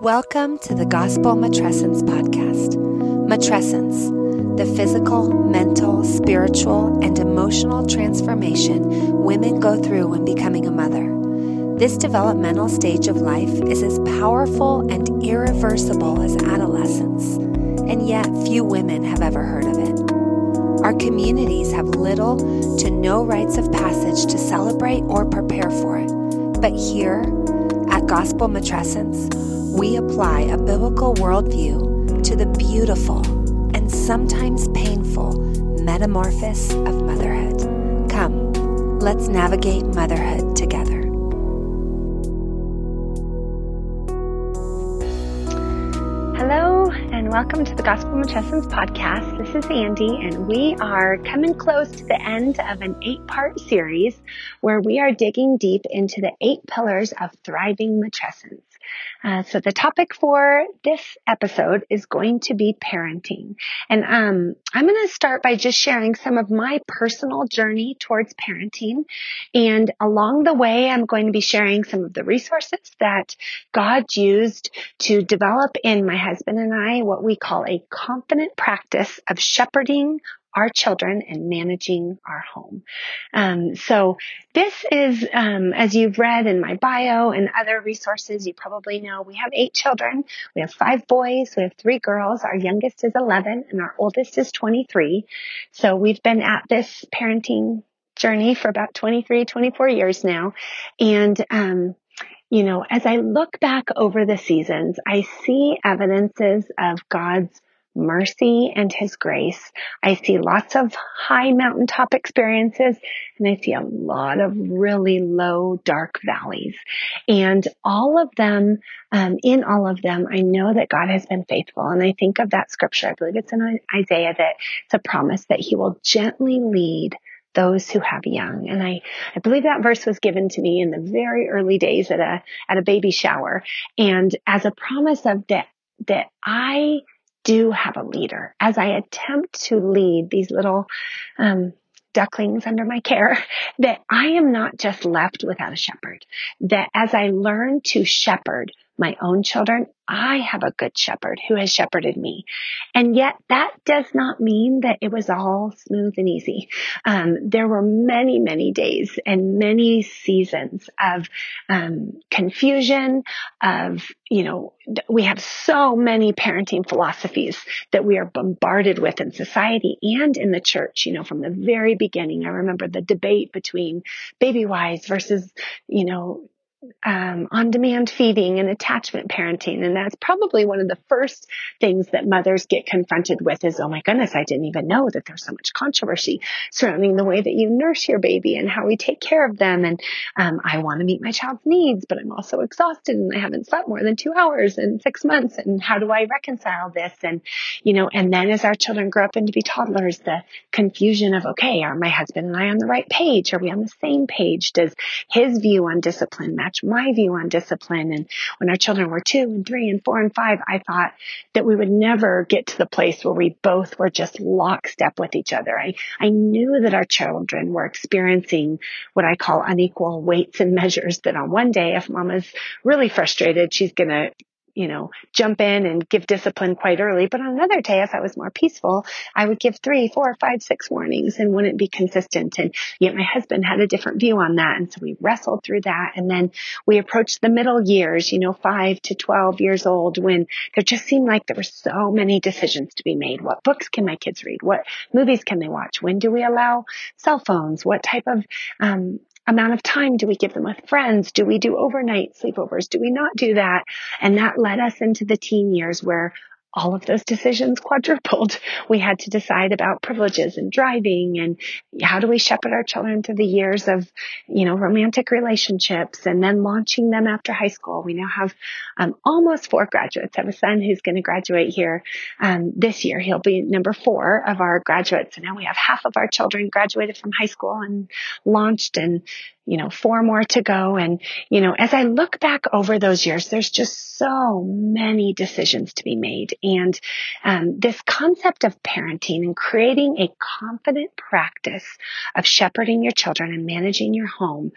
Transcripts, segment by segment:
Welcome to the Gospel Matrescence podcast. Matrescence, the physical, mental, spiritual, and emotional transformation women go through when becoming a mother. This developmental stage of life is as powerful and irreversible as adolescence, and yet few women have ever heard of it. Our communities have little to no rites of passage to celebrate or prepare for it. But here, at Gospel Matrescence, we apply a biblical worldview to the beautiful and sometimes painful metamorphosis of motherhood. Come, let's navigate motherhood together. Hello, and welcome to the Gospel Matrescence podcast. This is Andie, and we are coming close to the end of an eight part series where we are digging deep into the eight pillars of thriving matrescence. Uh, so the topic for this episode is going to be parenting. And um, I'm going to start by just sharing some of my personal journey towards parenting. And along the way, I'm going to be sharing some of the resources that God used to develop in my husband and I what we call a confident practice of shepherding our children and managing our home. Um, so this is, um, as you've read in my bio and other resources, you probably know we have eight children. We have five boys. We have three girls. Our youngest is 11 and our oldest is 23. So we've been at this parenting journey for about 23, 24 years now. And, um, you know, as I look back over the seasons, I see evidences of God's mercy and his grace. I see lots of high mountaintop experiences and I see a lot of really low, dark valleys. And all of them, um, in all of them, I know that God has been faithful. And I think of that scripture, I believe it's in Isaiah, that it's a promise that he will gently lead those who have young. And I, I believe that verse was given to me in the very early days at a, at a baby shower. And as a promise of that, that I do have a leader as I attempt to lead these little, um, ducklings under my care, that I am not just left without a shepherd. That as I learn to shepherd my own children, I have a good shepherd who has shepherded me. And yet that does not mean that it was all smooth and easy. Um, there were many, many days and many seasons of um, confusion, of, you know, we have so many parenting philosophies that we are bombarded with in society and in the church, you know, from the very beginning. I remember the debate between Babywise versus, you know, um, on demand feeding and attachment parenting. And that's probably one of the first things that mothers get confronted with is, oh my goodness, I didn't even know that there's so much controversy surrounding the way that you nurse your baby and how we take care of them. And um, I want to meet my child's needs, but I'm also exhausted and I haven't slept more than two hours in six months. And how do I reconcile this? And, you know, and then as our children grow up and to be toddlers, the confusion of, okay, are my husband and I on the right page? Are we on the same page? Does his view on discipline match match my view on discipline. And when our children were two and three and four and five, I thought that we would never get to the place where we both were just lockstep with each other. I, I knew that our children were experiencing what I call unequal weights and measures that on one day, if mama's really frustrated, she's going to you know, jump in and give discipline quite early. But on another day, if I was more peaceful, I would give three, four, five, six warnings and wouldn't be consistent. And yet my husband had a different view on that. And so we wrestled through that. And then we approached the middle years, you know, five to 12 years old when there just seemed like there were so many decisions to be made. What books can my kids read? What movies can they watch? When do we allow cell phones? What type of, um, amount of time do we give them with friends? Do we do overnight sleepovers? Do we not do that? And that led us into the teen years where all of those decisions quadrupled. We had to decide about privileges and driving and how do we shepherd our children through the years of, you know, romantic relationships and then launching them after high school. We now have um, almost four graduates. I have a son who's going to graduate here um, this year. He'll be number four of our graduates. And now we have half of our children graduated from high school and launched and you know, four more to go. And, you know, as I look back over those years, there's just so many decisions to be made. And um, this concept of parenting and creating a confident practice of shepherding your children and managing your home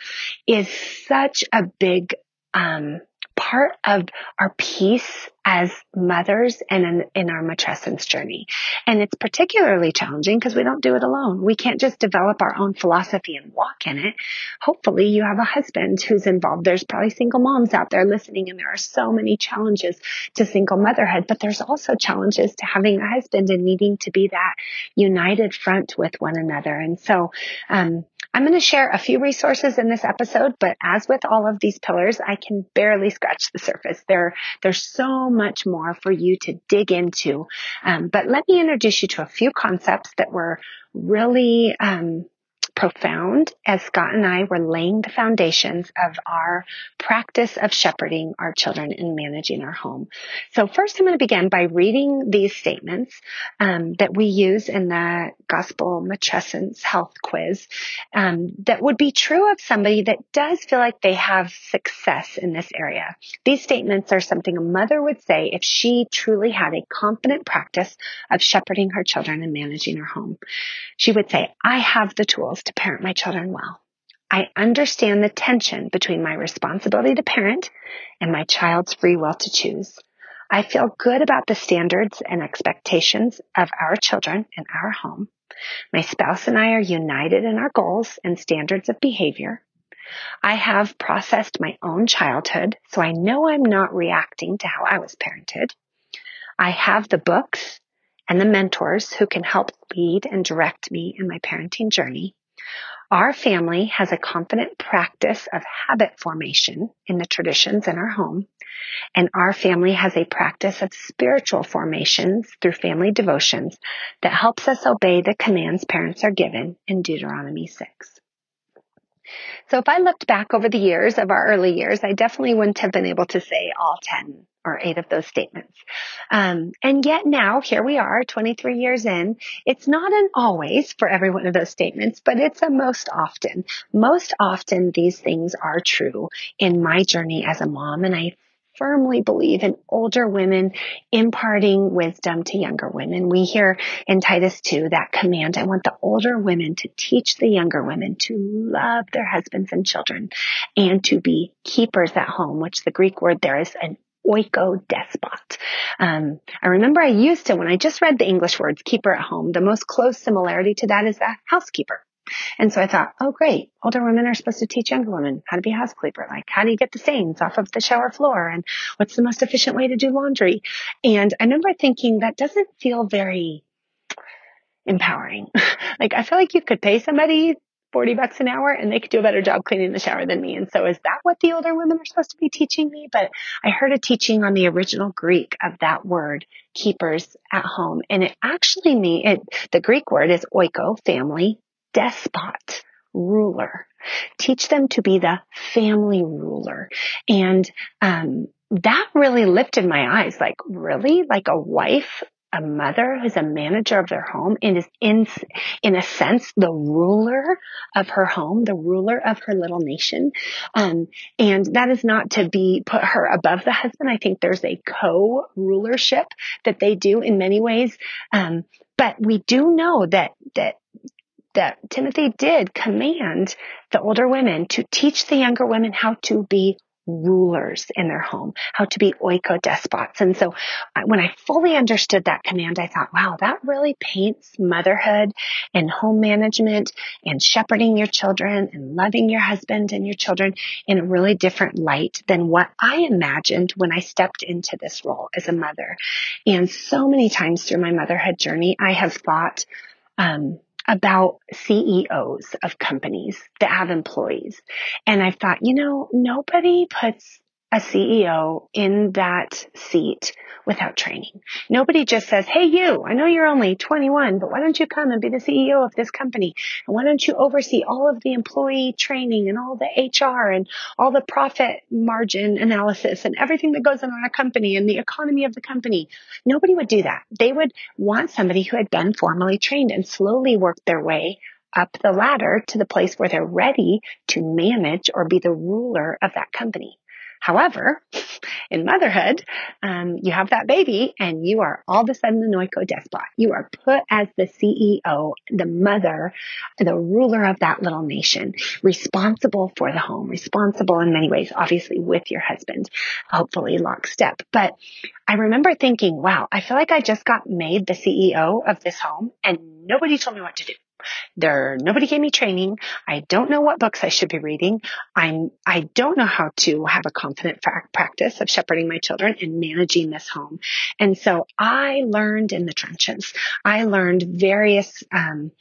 is such a big um, part of our peace as mothers and in, in our matrescence journey. And it's particularly challenging because we don't do it alone. We can't just develop our own philosophy and walk in it. Hopefully you have a husband who's involved. There's probably single moms out there listening and there are so many challenges to single motherhood, but there's also challenges to having a husband and needing to be that united front with one another. And so, um, I'm going to share a few resources in this episode, but as with all of these pillars, I can barely scratch the surface. There, there's so much more for you to dig into. Um, but let me introduce you to a few concepts that were really um, profound as Scott and I were laying the foundations of our practice of shepherding our children and managing our home. So first I'm going to begin by reading these statements um, that we use in the Gospel Matrescence Health Quiz um, that would be true of somebody that does feel like they have success in this area. These statements are something a mother would say if she truly had a confident practice of shepherding her children and managing her home. She would say, I have the tools to parent my children well. I understand the tension between my responsibility to parent and my child's free will to choose. I feel good about the standards and expectations of our children and our home. My spouse and I are united in our goals and standards of behavior. I have processed my own childhood, so I know I'm not reacting to how I was parented. I have the books and the mentors who can help lead and direct me in my parenting journey. Our family has a confident practice of habit formation in the traditions in our home. And our family has a practice of spiritual formations through family devotions that helps us obey the commands parents are given in Deuteronomy 6. So if I looked back over the years of our early years, I definitely wouldn't have been able to say all 10 or eight of those statements. Um, and yet now here we are 23 years in. It's not an always for every one of those statements, but it's a most often. Most often these things are true in my journey as a mom. And I firmly believe in older women imparting wisdom to younger women. We hear in Titus 2 that command. I want the older women to teach the younger women to love their husbands and children and to be keepers at home, which the Greek word there is an oikodespot. Um, I remember I used to, when I just read the English words keeper at home, the most close similarity to that is a housekeeper. And so I thought, oh great, older women are supposed to teach younger women how to be a housekeeper. Like how do you get the stains off of the shower floor and what's the most efficient way to do laundry? And I remember thinking that doesn't feel very empowering. like I feel like you could pay somebody 40 bucks an hour and they could do a better job cleaning the shower than me. And so is that what the older women are supposed to be teaching me? But I heard a teaching on the original Greek of that word, keepers at home. And it actually mean it, the Greek word is oiko, family, despot, ruler. Teach them to be the family ruler. And, um, that really lifted my eyes. Like, really? Like a wife a mother who's a manager of their home and is in, in a sense, the ruler of her home, the ruler of her little nation. Um, and that is not to be put her above the husband. I think there's a co-rulership that they do in many ways. Um, but we do know that, that that Timothy did command the older women to teach the younger women how to be rulers in their home, how to be oiko despots. And so when I fully understood that command, I thought, wow, that really paints motherhood and home management and shepherding your children and loving your husband and your children in a really different light than what I imagined when I stepped into this role as a mother. And so many times through my motherhood journey, I have thought, um, about CEOs of companies that have employees. And I thought, you know, nobody puts a CEO in that seat without training. Nobody just says, Hey, you, I know you're only 21, but why don't you come and be the CEO of this company? And why don't you oversee all of the employee training and all the HR and all the profit margin analysis and everything that goes on in a company and the economy of the company? Nobody would do that. They would want somebody who had been formally trained and slowly worked their way up the ladder to the place where they're ready to manage or be the ruler of that company. However, in motherhood, um, you have that baby and you are all of a sudden the Noiko despot. You are put as the CEO, the mother, the ruler of that little nation, responsible for the home, responsible in many ways, obviously with your husband, hopefully lockstep. But I remember thinking, wow, I feel like I just got made the CEO of this home and nobody told me what to do. There, nobody gave me training. I don't know what books I should be reading. I'm, I don't know how to have a confident practice of shepherding my children and managing this home. And so I learned in the trenches. I learned various, um,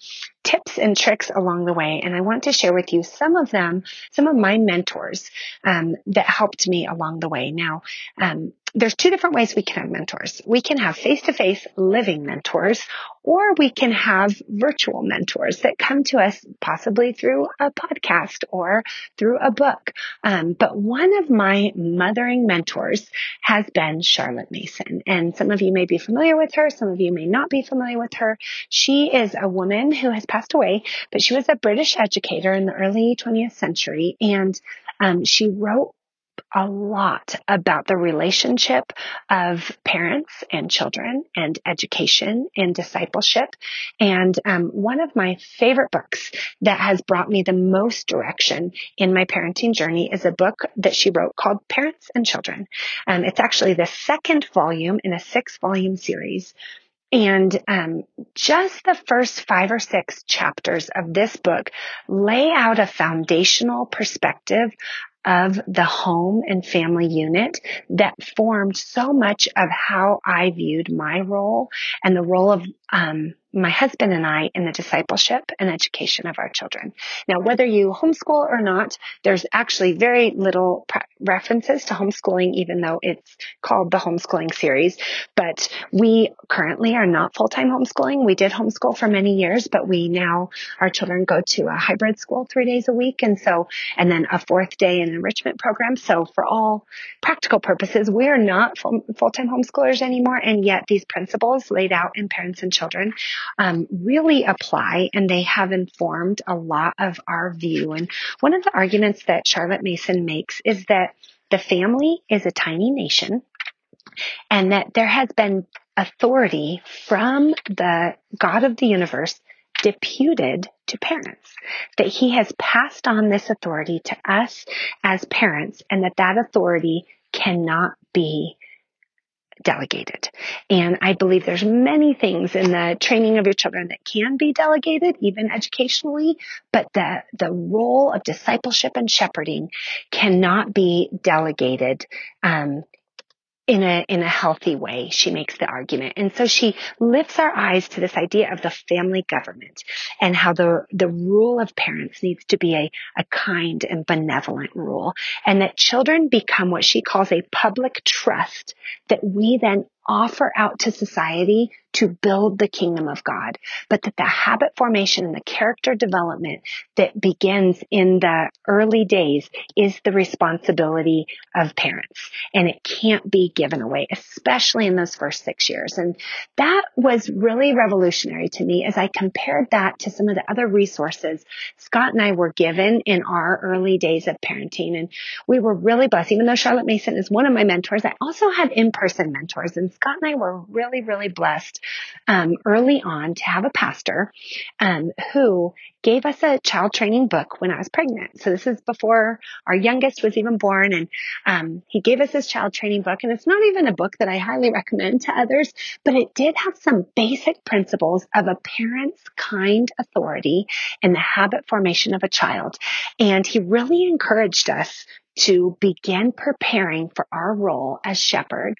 tips and tricks along the way. And I want to share with you some of them, some of my mentors, um, that helped me along the way. Now, um, there's two different ways we can have mentors. We can have face to face living mentors, or we can have virtual mentors that come to us possibly through a podcast or through a book. Um, but one of my mothering mentors has been Charlotte Mason. And some of you may be familiar with her. Some of you may not be familiar with her. She is a woman who has passed away, but she was a British educator in the early 20th century. And um, she wrote a lot about the relationship of parents and children and education and discipleship. And um, one of my favorite books that has brought me the most direction in my parenting journey is a book that she wrote called Parents and Children. Um, it's actually the second volume in a six volume series. And um, just the first five or six chapters of this book lay out a foundational perspective of the home and family unit that formed so much of how I viewed my role and the role of um, my husband and I in the discipleship and education of our children. Now, whether you homeschool or not, there's actually very little pre- references to homeschooling, even though it's called the homeschooling series. But we currently are not full-time homeschooling. We did homeschool for many years, but we now, our children go to a hybrid school three days a week. And so, and then a fourth day in enrichment program. So for all practical purposes, we are not full, full-time homeschoolers anymore. And yet these principles laid out in parents and children um, really apply and they have informed a lot of our view. And one of the arguments that Charlotte Mason makes is that the family is a tiny nation and that there has been authority from the God of the universe deputed to parents, that he has passed on this authority to us as parents and that that authority cannot be delegated. And I believe there's many things in the training of your children that can be delegated, even educationally, but the, the role of discipleship and shepherding cannot be delegated, um, in a in a healthy way she makes the argument. And so she lifts our eyes to this idea of the family government and how the the rule of parents needs to be a a kind and benevolent rule and that children become what she calls a public trust that we then offer out to society to build the kingdom of God, but that the habit formation and the character development that begins in the early days is the responsibility of parents and it can't be given away, especially in those first six years. And that was really revolutionary to me as I compared that to some of the other resources Scott and I were given in our early days of parenting. And we were really blessed. Even though Charlotte Mason is one of my mentors, I also had in-person mentors and Scott and I were really, really blessed um, early on to have a pastor um, who gave us a child training book when I was pregnant. So this is before our youngest was even born, and um, he gave us this child training book. And it's not even a book that I highly recommend to others, but it did have some basic principles of a parent's kind authority and the habit formation of a child. And he really encouraged us to begin preparing for our role as shepherds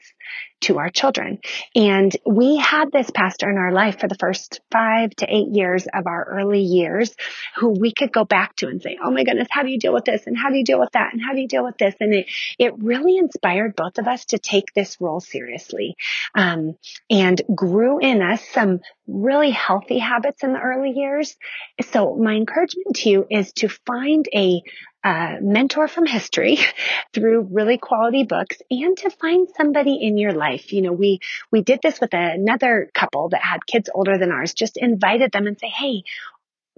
to our children. And we had this pastor in our life for the first five to eight years of our early years who we could go back to and say, Oh my goodness, how do you deal with this? And how do you deal with that? And how do you deal with this? And it, it really inspired both of us to take this role seriously. Um, and grew in us some really healthy habits in the early years. So my encouragement to you is to find a, mentor from history through really quality books and to find somebody in your life. You know, we, we did this with another couple that had kids older than ours, just invited them and say, Hey,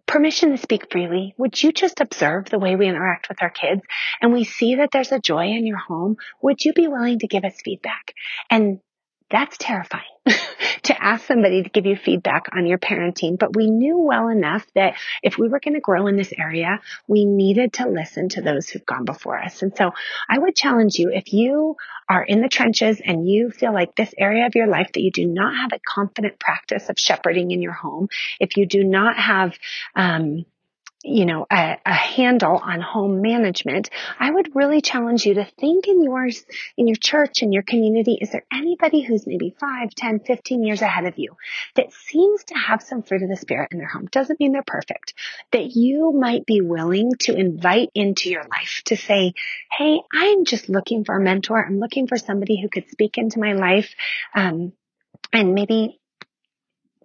permission to speak freely. Would you just observe the way we interact with our kids and we see that there's a joy in your home? Would you be willing to give us feedback? And that's terrifying to ask somebody to give you feedback on your parenting. But we knew well enough that if we were going to grow in this area, we needed to listen to those who've gone before us. And so I would challenge you if you are in the trenches and you feel like this area of your life that you do not have a confident practice of shepherding in your home, if you do not have, um, you know, a, a, handle on home management, I would really challenge you to think in yours, in your church, in your community, is there anybody who's maybe 5, 10, 15 years ahead of you that seems to have some fruit of the spirit in their home? Doesn't mean they're perfect. That you might be willing to invite into your life to say, Hey, I'm just looking for a mentor. I'm looking for somebody who could speak into my life. Um, and maybe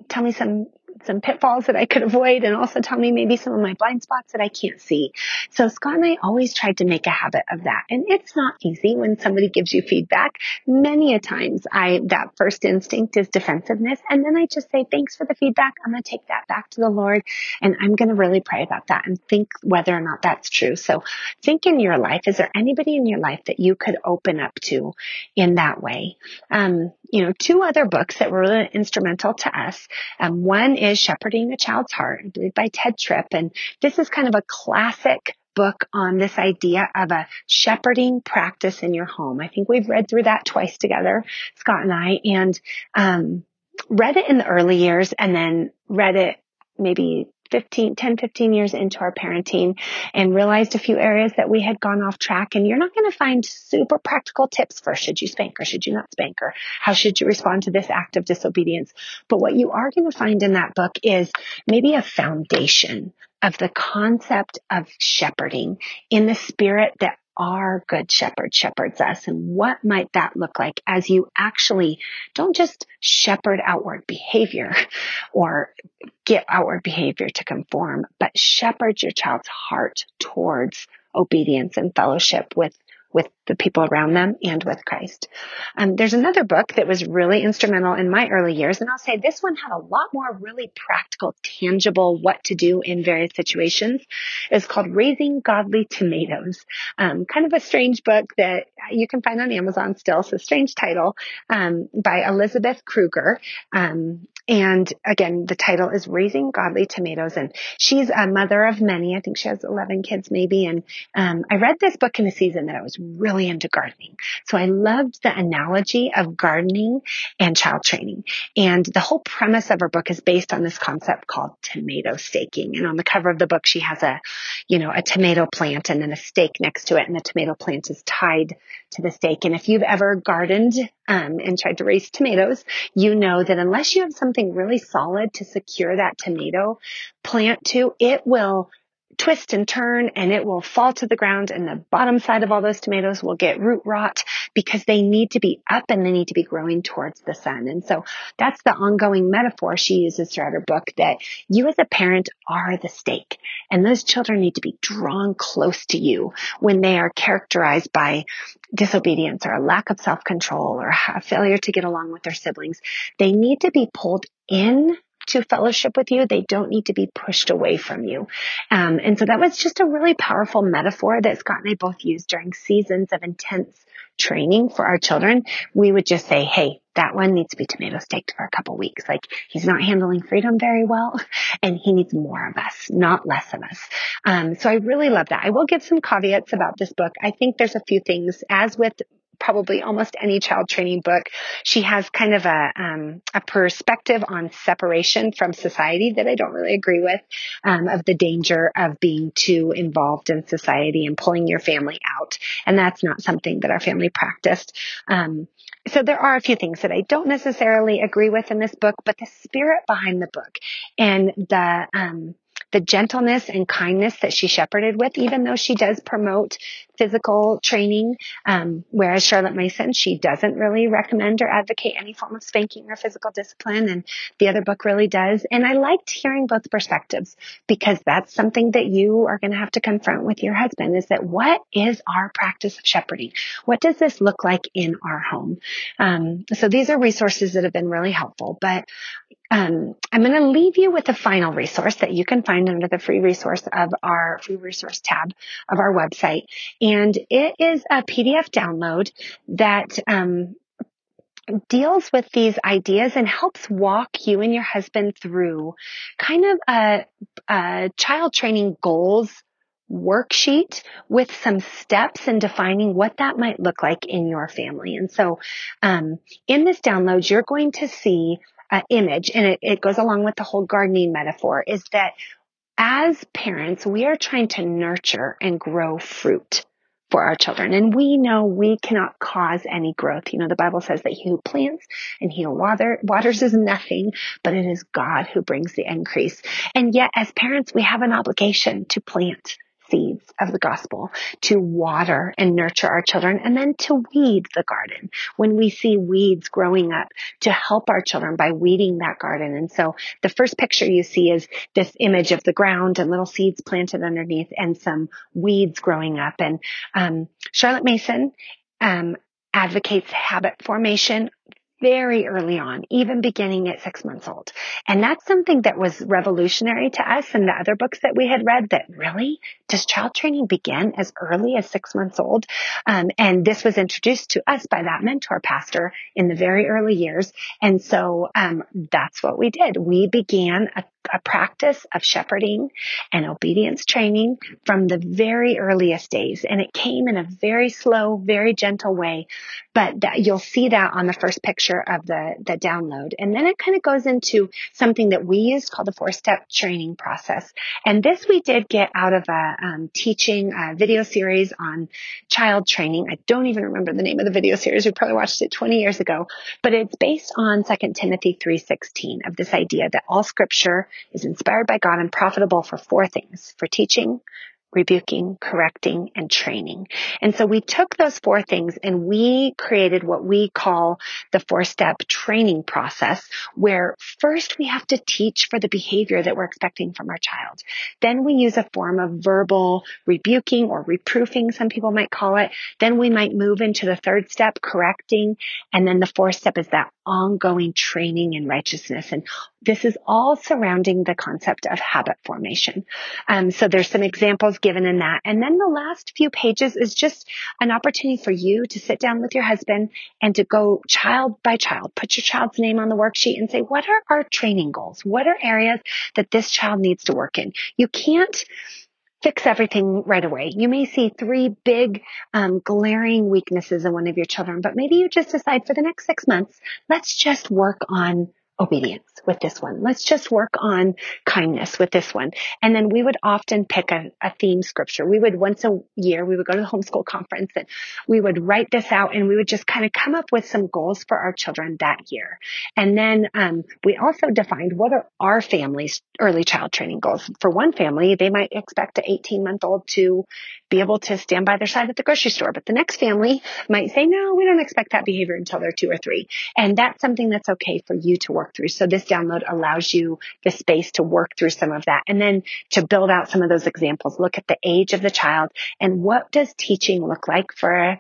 tell me some some pitfalls that I could avoid and also tell me maybe some of my blind spots that I can't see. So Scott and I always tried to make a habit of that. And it's not easy when somebody gives you feedback. Many a times I, that first instinct is defensiveness. And then I just say, thanks for the feedback. I'm going to take that back to the Lord and I'm going to really pray about that and think whether or not that's true. So think in your life, is there anybody in your life that you could open up to in that way? Um, you know, two other books that were really instrumental to us. Um, one is Shepherding a Child's Heart, by Tedd Tripp. And this is kind of a classic book on this idea of a shepherding practice in your home. I think we've read through that twice together, Scott and I, and, um, read it in the early years and then read it maybe 15, 10, 15 years into our parenting and realized a few areas that we had gone off track. And you're not going to find super practical tips for should you spank or should you not spank or how should you respond to this act of disobedience. But what you are going to find in that book is maybe a foundation of the concept of shepherding in the spirit that our good shepherd shepherds us. And what might that look like as you actually don't just shepherd outward behavior or get outward behavior to conform, but shepherd your child's heart towards obedience and fellowship with with the people around them and with Christ. Um, there's another book that was really instrumental in my early years, and I'll say this one had a lot more really practical, tangible what to do in various situations. It's called Raising Godly Tomatoes. Um, kind of a strange book that you can find on Amazon still, so strange title, um, by Elizabeth Krueger. Um, and again, the title is Raising Godly Tomatoes. And she's a mother of many. I think she has 11 kids maybe. And um, I read this book in a season that I was really into gardening. So I loved the analogy of gardening and child training. And the whole premise of her book is based on this concept called tomato staking. And on the cover of the book, she has a, you know, a tomato plant and then a stake next to it. And the tomato plant is tied to the stake. And if you've ever gardened um, and tried to raise tomatoes, you know that unless you have something really solid to secure that tomato plant to, it will twist and turn and it will fall to the ground and the bottom side of all those tomatoes will get root rot because they need to be up and they need to be growing towards the sun. And so that's the ongoing metaphor she uses throughout her book that you as a parent are the stake and those children need to be drawn close to you when they are characterized by disobedience or a lack of self-control or a failure to get along with their siblings. They need to be pulled in to fellowship with you. They don't need to be pushed away from you. Um, and so that was just a really powerful metaphor that Scott and I both used during seasons of intense training for our children. We would just say, Hey, that one needs to be tomato staked for a couple weeks. Like he's not handling freedom very well and he needs more of us, not less of us. Um, so I really love that. I will give some caveats about this book. I think there's a few things as with probably almost any child training book. She has kind of a um, a perspective on separation from society that I don't really agree with, um, of the danger of being too involved in society and pulling your family out, and that's not something that our family practiced. Um, so there are a few things that I don't necessarily agree with in this book, but the spirit behind the book and the um, the gentleness and kindness that she shepherded with, even though she does promote physical training, um, whereas Charlotte Mason, she doesn't really recommend or advocate any form of spanking or physical discipline, and the other book really does. And I liked hearing both perspectives because that's something that you are going to have to confront with your husband is that what is our practice of shepherding? What does this look like in our home? Um, so these are resources that have been really helpful, but um, I'm going to leave you with a final resource that you can find under the free resource of our free resource tab of our website. And it is a PDF download that um, deals with these ideas and helps walk you and your husband through kind of a, a child training goals worksheet with some steps in defining what that might look like in your family. And so, um, in this download, you're going to see an image, and it, it goes along with the whole gardening metaphor, is that as parents, we are trying to nurture and grow fruit for our children. And we know we cannot cause any growth. You know, the Bible says that he who plants and he who water, waters is nothing, but it is God who brings the increase. And yet as parents, we have an obligation to plant seeds of the gospel, to water and nurture our children, and then to weed the garden when we see weeds growing up to help our children by weeding that garden. And so the first picture you see is this image of the ground and little seeds planted underneath and some weeds growing up. And um, Charlotte Mason um, advocates habit formation very early on, even beginning at six months old. And that's something that was revolutionary to us and the other books that we had read that really does child training begin as early as six months old? Um, and this was introduced to us by that mentor pastor in the very early years. And so, um, that's what we did. We began a a practice of shepherding and obedience training from the very earliest days. And it came in a very slow, very gentle way. But that, you'll see that on the first picture of the, the download. And then it kind of goes into something that we used called the four step training process. And this we did get out of a um, teaching a video series on child training. I don't even remember the name of the video series. We probably watched it 20 years ago, but it's based on 2 Timothy 3.16 of this idea that all scripture is inspired by God and profitable for four things for teaching, rebuking, correcting, and training. And so we took those four things and we created what we call the four step training process where first we have to teach for the behavior that we're expecting from our child. Then we use a form of verbal rebuking or reproofing, some people might call it. Then we might move into the third step, correcting. And then the fourth step is that ongoing training in righteousness. And this is all surrounding the concept of habit formation. Um, so there's some examples given in that. And then the last few pages is just an opportunity for you to sit down with your husband and to go child by child, put your child's name on the worksheet and say, what are our training goals? What are areas that this child needs to work in? You can't fix everything right away. You may see three big, um, glaring weaknesses in one of your children, but maybe you just decide for the next six months, let's just work on obedience with this one. Let's just work on kindness with this one. And then we would often pick a, a, theme scripture. We would once a year, we would go to the homeschool conference and we would write this out and we would just kind of come up with some goals for our children that year. And then, um, we also defined what are our family's early child training goals. For one family, they might expect an 18 month old to be able to stand by their side at the grocery store. But the next family might say, no, we don't expect that behavior until they're two or three. And that's something that's okay for you to work through. So this download allows you the space to work through some of that and then to build out some of those examples. Look at the age of the child and what does teaching look like for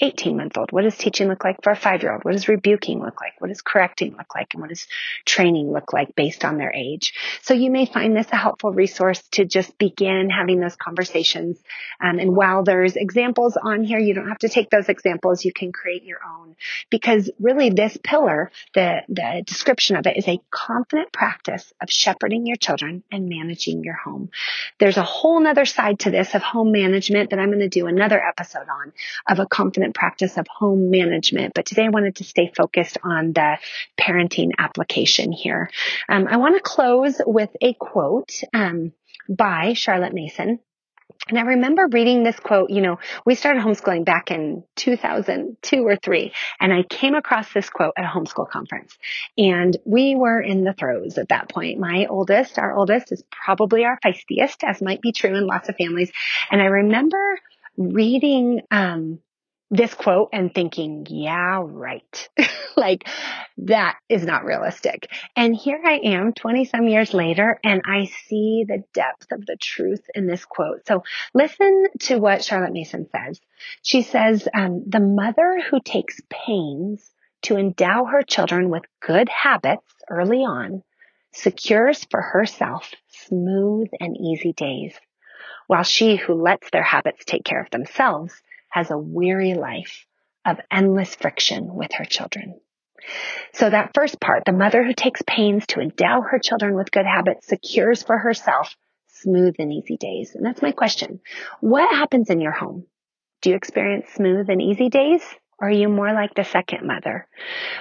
18 month old? What does teaching look like for a five year old? What does rebuking look like? What does correcting look like? And what does training look like based on their age? So you may find this a helpful resource to just begin having those conversations. Um, and while there's examples on here, you don't have to take those examples. You can create your own because really this pillar, the, the description of it is a confident practice of shepherding your children and managing your home. There's a whole nother side to this of home management that I'm going to do another episode on of a confident practice of home management. But today I wanted to stay focused on the parenting application here. Um, I want to close with a quote um, by Charlotte Mason. And I remember reading this quote, you know, we started homeschooling back in 2002 or three, and I came across this quote at a homeschool conference. And we were in the throes at that point. My oldest, our oldest, is probably our feistiest, as might be true in lots of families. And I remember reading um, this quote and thinking, yeah, right. like that is not realistic. And here I am 20 some years later and I see the depth of the truth in this quote. So listen to what Charlotte Mason says. She says, um, the mother who takes pains to endow her children with good habits early on secures for herself smooth and easy days, while she who lets their habits take care of themselves has a weary life of endless friction with her children. So that first part, the mother who takes pains to endow her children with good habits secures for herself smooth and easy days. And that's my question. What happens in your home? Do you experience smooth and easy days? Or are you more like the second mother,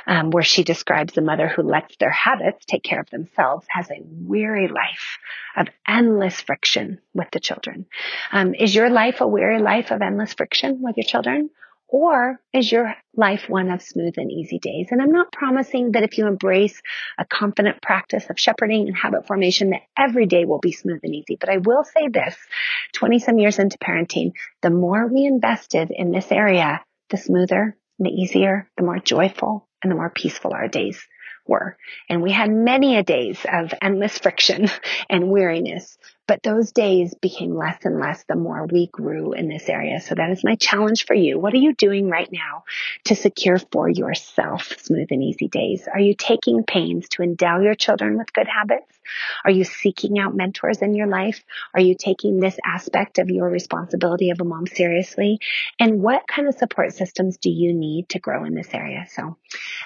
um, where she describes the mother who lets their habits take care of themselves has a weary life of endless friction with the children? Um, is your life a weary life of endless friction with your children? Or is your life one of smooth and easy days? And I'm not promising that if you embrace a confident practice of shepherding and habit formation, that every day will be smooth and easy. But I will say this 20 some years into parenting, the more we invested in this area, the smoother, the easier, the more joyful, and the more peaceful our days were. And we had many a days of endless friction and weariness, but those days became less and less the more we grew in this area. So that is my challenge for you. What are you doing right now to secure for yourself smooth and easy days? Are you taking pains to endow your children with good habits? Are you seeking out mentors in your life? Are you taking this aspect of your responsibility of a mom seriously? And what kind of support systems do you need to grow in this area? So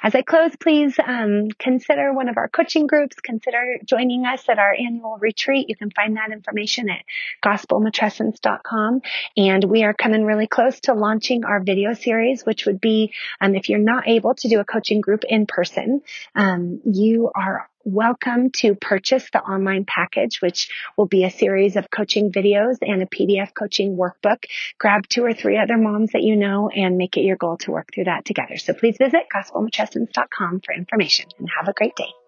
as I close, please um, consider one of our coaching groups. Consider joining us at our annual retreat. You can find that information at gospelmatrescence.com. And we are coming really close to launching our video series, which would be, um, if you're not able to do a coaching group in person, um, you are welcome to purchase the online package, which will be a series of coaching videos and a PDF coaching workbook. Grab two or three other moms that you know and make it your goal to work through that together. So please visit gospelmatrescence.com for information and have a great day.